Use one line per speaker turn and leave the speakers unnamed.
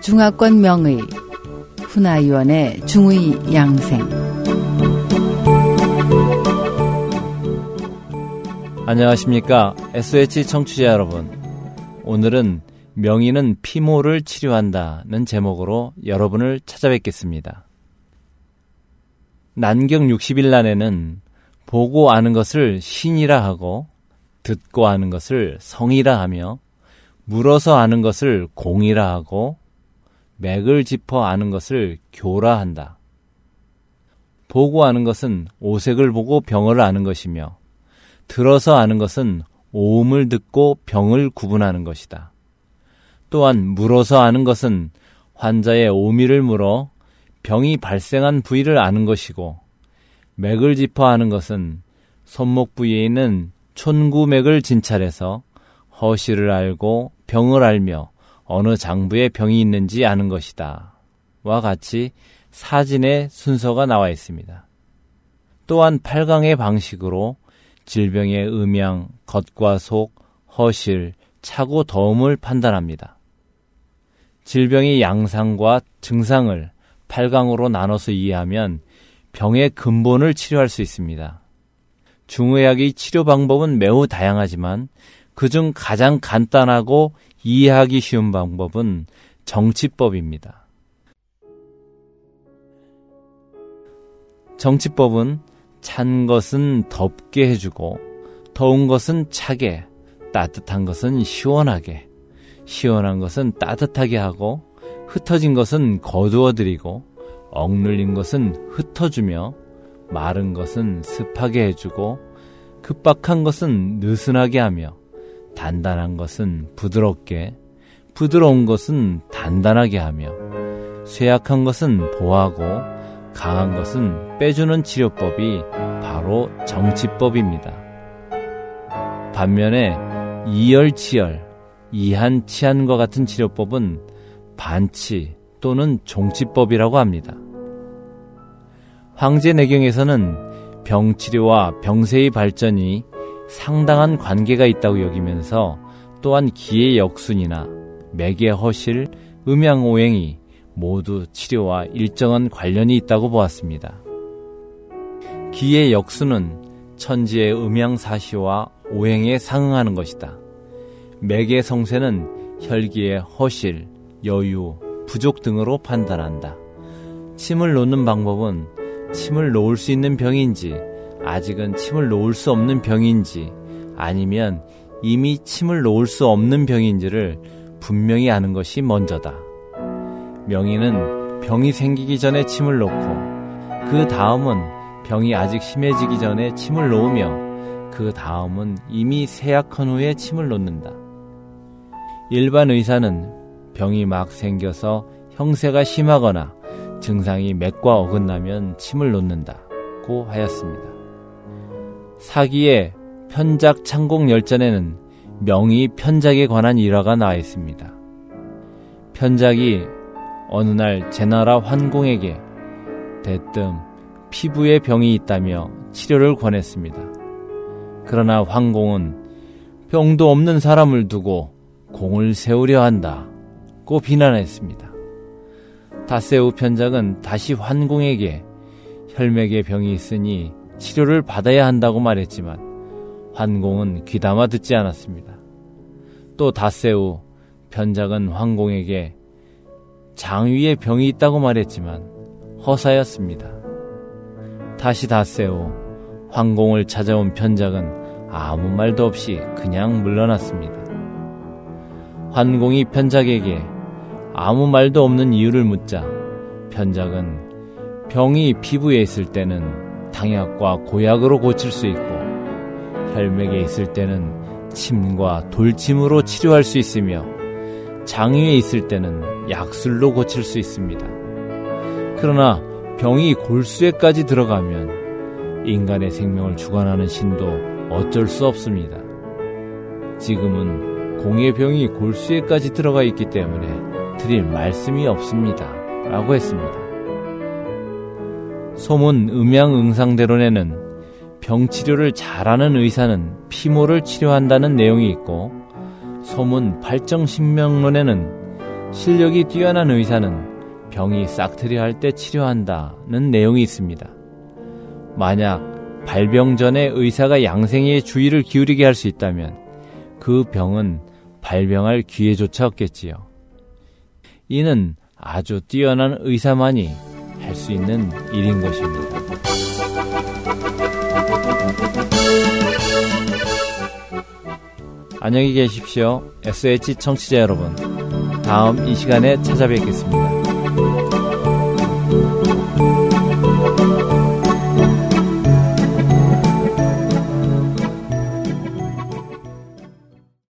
중화권 명의 훈아위원의 중의 양생.
안녕하십니까. SH 청취자 여러분. 오늘은 명의는 피모를 치료한다는 제목으로 여러분을 찾아뵙겠습니다. 난경 60일 난에는 보고 아는 것을 신이라 하고 듣고 아는 것을 성이라 하며 물어서 아는 것을 공이라 하고 맥을 짚어 아는 것을 교라 한다. 보고 아는 것은 오색을 보고 병을 아는 것이며 들어서 아는 것은 오음을 듣고 병을 구분하는 것이다. 또한 물어서 아는 것은 환자의 오미를 물어 병이 발생한 부위를 아는 것이고 맥을 짚어 아는 것은 손목 부위에 있는 촌구맥을 진찰해서 허실을 알고 병을 알며 어느 장부에 병이 있는지 아는 것이다. 와 같이 사진의 순서가 나와 있습니다. 또한 8강의 방식으로 질병의 음양, 겉과 속, 허실, 차고 더움을 판단합니다. 질병의 양상과 증상을 8강으로 나눠서 이해하면 병의 근본을 치료할 수 있습니다. 중의학의 치료 방법은 매우 다양하지만 그중 가장 간단하고 이해하기 쉬운 방법은 정치법입니다. 정치법은 찬 것은 덥게 해주고 더운 것은 차게 따뜻한 것은 시원하게 시원한 것은 따뜻하게 하고 흩어진 것은 거두어 드리고 억눌린 것은 흩어주며 마른 것은 습하게 해주고 급박한 것은 느슨하게 하며 단단한 것은 부드럽게 부드러운 것은 단단하게 하며 쇠약한 것은 보하고 강한 것은 빼주는 치료법이 바로 정치법입니다. 반면에 이열치열, 이한치한과 같은 치료법은 반치 또는 종치법이라고 합니다. 황제내경에서는 병치료와 병세의 발전이 상당한 관계가 있다고 여기면서 또한 기의 역순이나 맥의 허실, 음양오행이 모두 치료와 일정한 관련이 있다고 보았습니다. 기의 역순은 천지의 음양사시와 오행에 상응하는 것이다. 맥의 성세는 혈기의 허실, 여유, 부족 등으로 판단한다. 침을 놓는 방법은 침을 놓을 수 있는 병인지, 아직은 침을 놓을 수 없는 병인지, 아니면 이미 침을 놓을 수 없는 병인지를 분명히 아는 것이 먼저다. 명의는 병이 생기기 전에 침을 놓고, 그 다음은 병이 아직 심해지기 전에 침을 놓으며, 그 다음은 이미 세약한 후에 침을 놓는다. 일반 의사는 병이 막 생겨서 형세가 심하거나 증상이 맥과 어긋나면 침을 놓는다고 하였습니다. 사기의 편작 창공 열전에는 명의 편작에 관한 일화가 나와 있습니다. 편작이 어느 날 제나라 환공에게 대뜸 피부에 병이 있다며 치료를 권했습니다. 그러나 환공은 병도 없는 사람을 두고 공을 세우려 한다. 고 비난했습니다. 다세우 편작은 다시 환공에게 혈맥의 병이 있으니 치료를 받아야 한다고 말했지만 환공은 귀담아 듣지 않았습니다. 또 다세우 편작은 환공에게 장위에 병이 있다고 말했지만 허사였습니다. 다시 다세우 황공을 찾아온 편작은 아무 말도 없이 그냥 물러났습니다. 환공이 편작에게 아무 말도 없는 이유를 묻자 편작은 병이 피부에 있을 때는 당약과 고약으로 고칠 수 있고 혈맥에 있을 때는 침과 돌침으로 치료할 수 있으며 장위에 있을 때는 약술로 고칠 수 있습니다. 그러나 병이 골수에까지 들어가면 인간의 생명을 주관하는 신도 어쩔 수 없습니다. 지금은 공의 병이 골수에까지 들어가 있기 때문에 드릴 말씀이 없습니다. 라고 했습니다. 소문 음양응상대론에는 병치료를 잘하는 의사는 피모를 치료한다는 내용이 있고 소문 발정신명론에는 실력이 뛰어난 의사는 병이 싹트리 할 때 치료한다는 내용이 있습니다. 만약 발병 전에 의사가 양생의 주의를 기울이게 할 수 있다면 그 병은 발병할 기회조차 없겠지요. 이는 아주 뛰어난 의사만이 할 수 있는 일인 것입니다. 안녕히 계십시오. SH 청취자 여러분. 다음 이 시간에 찾아뵙겠습니다.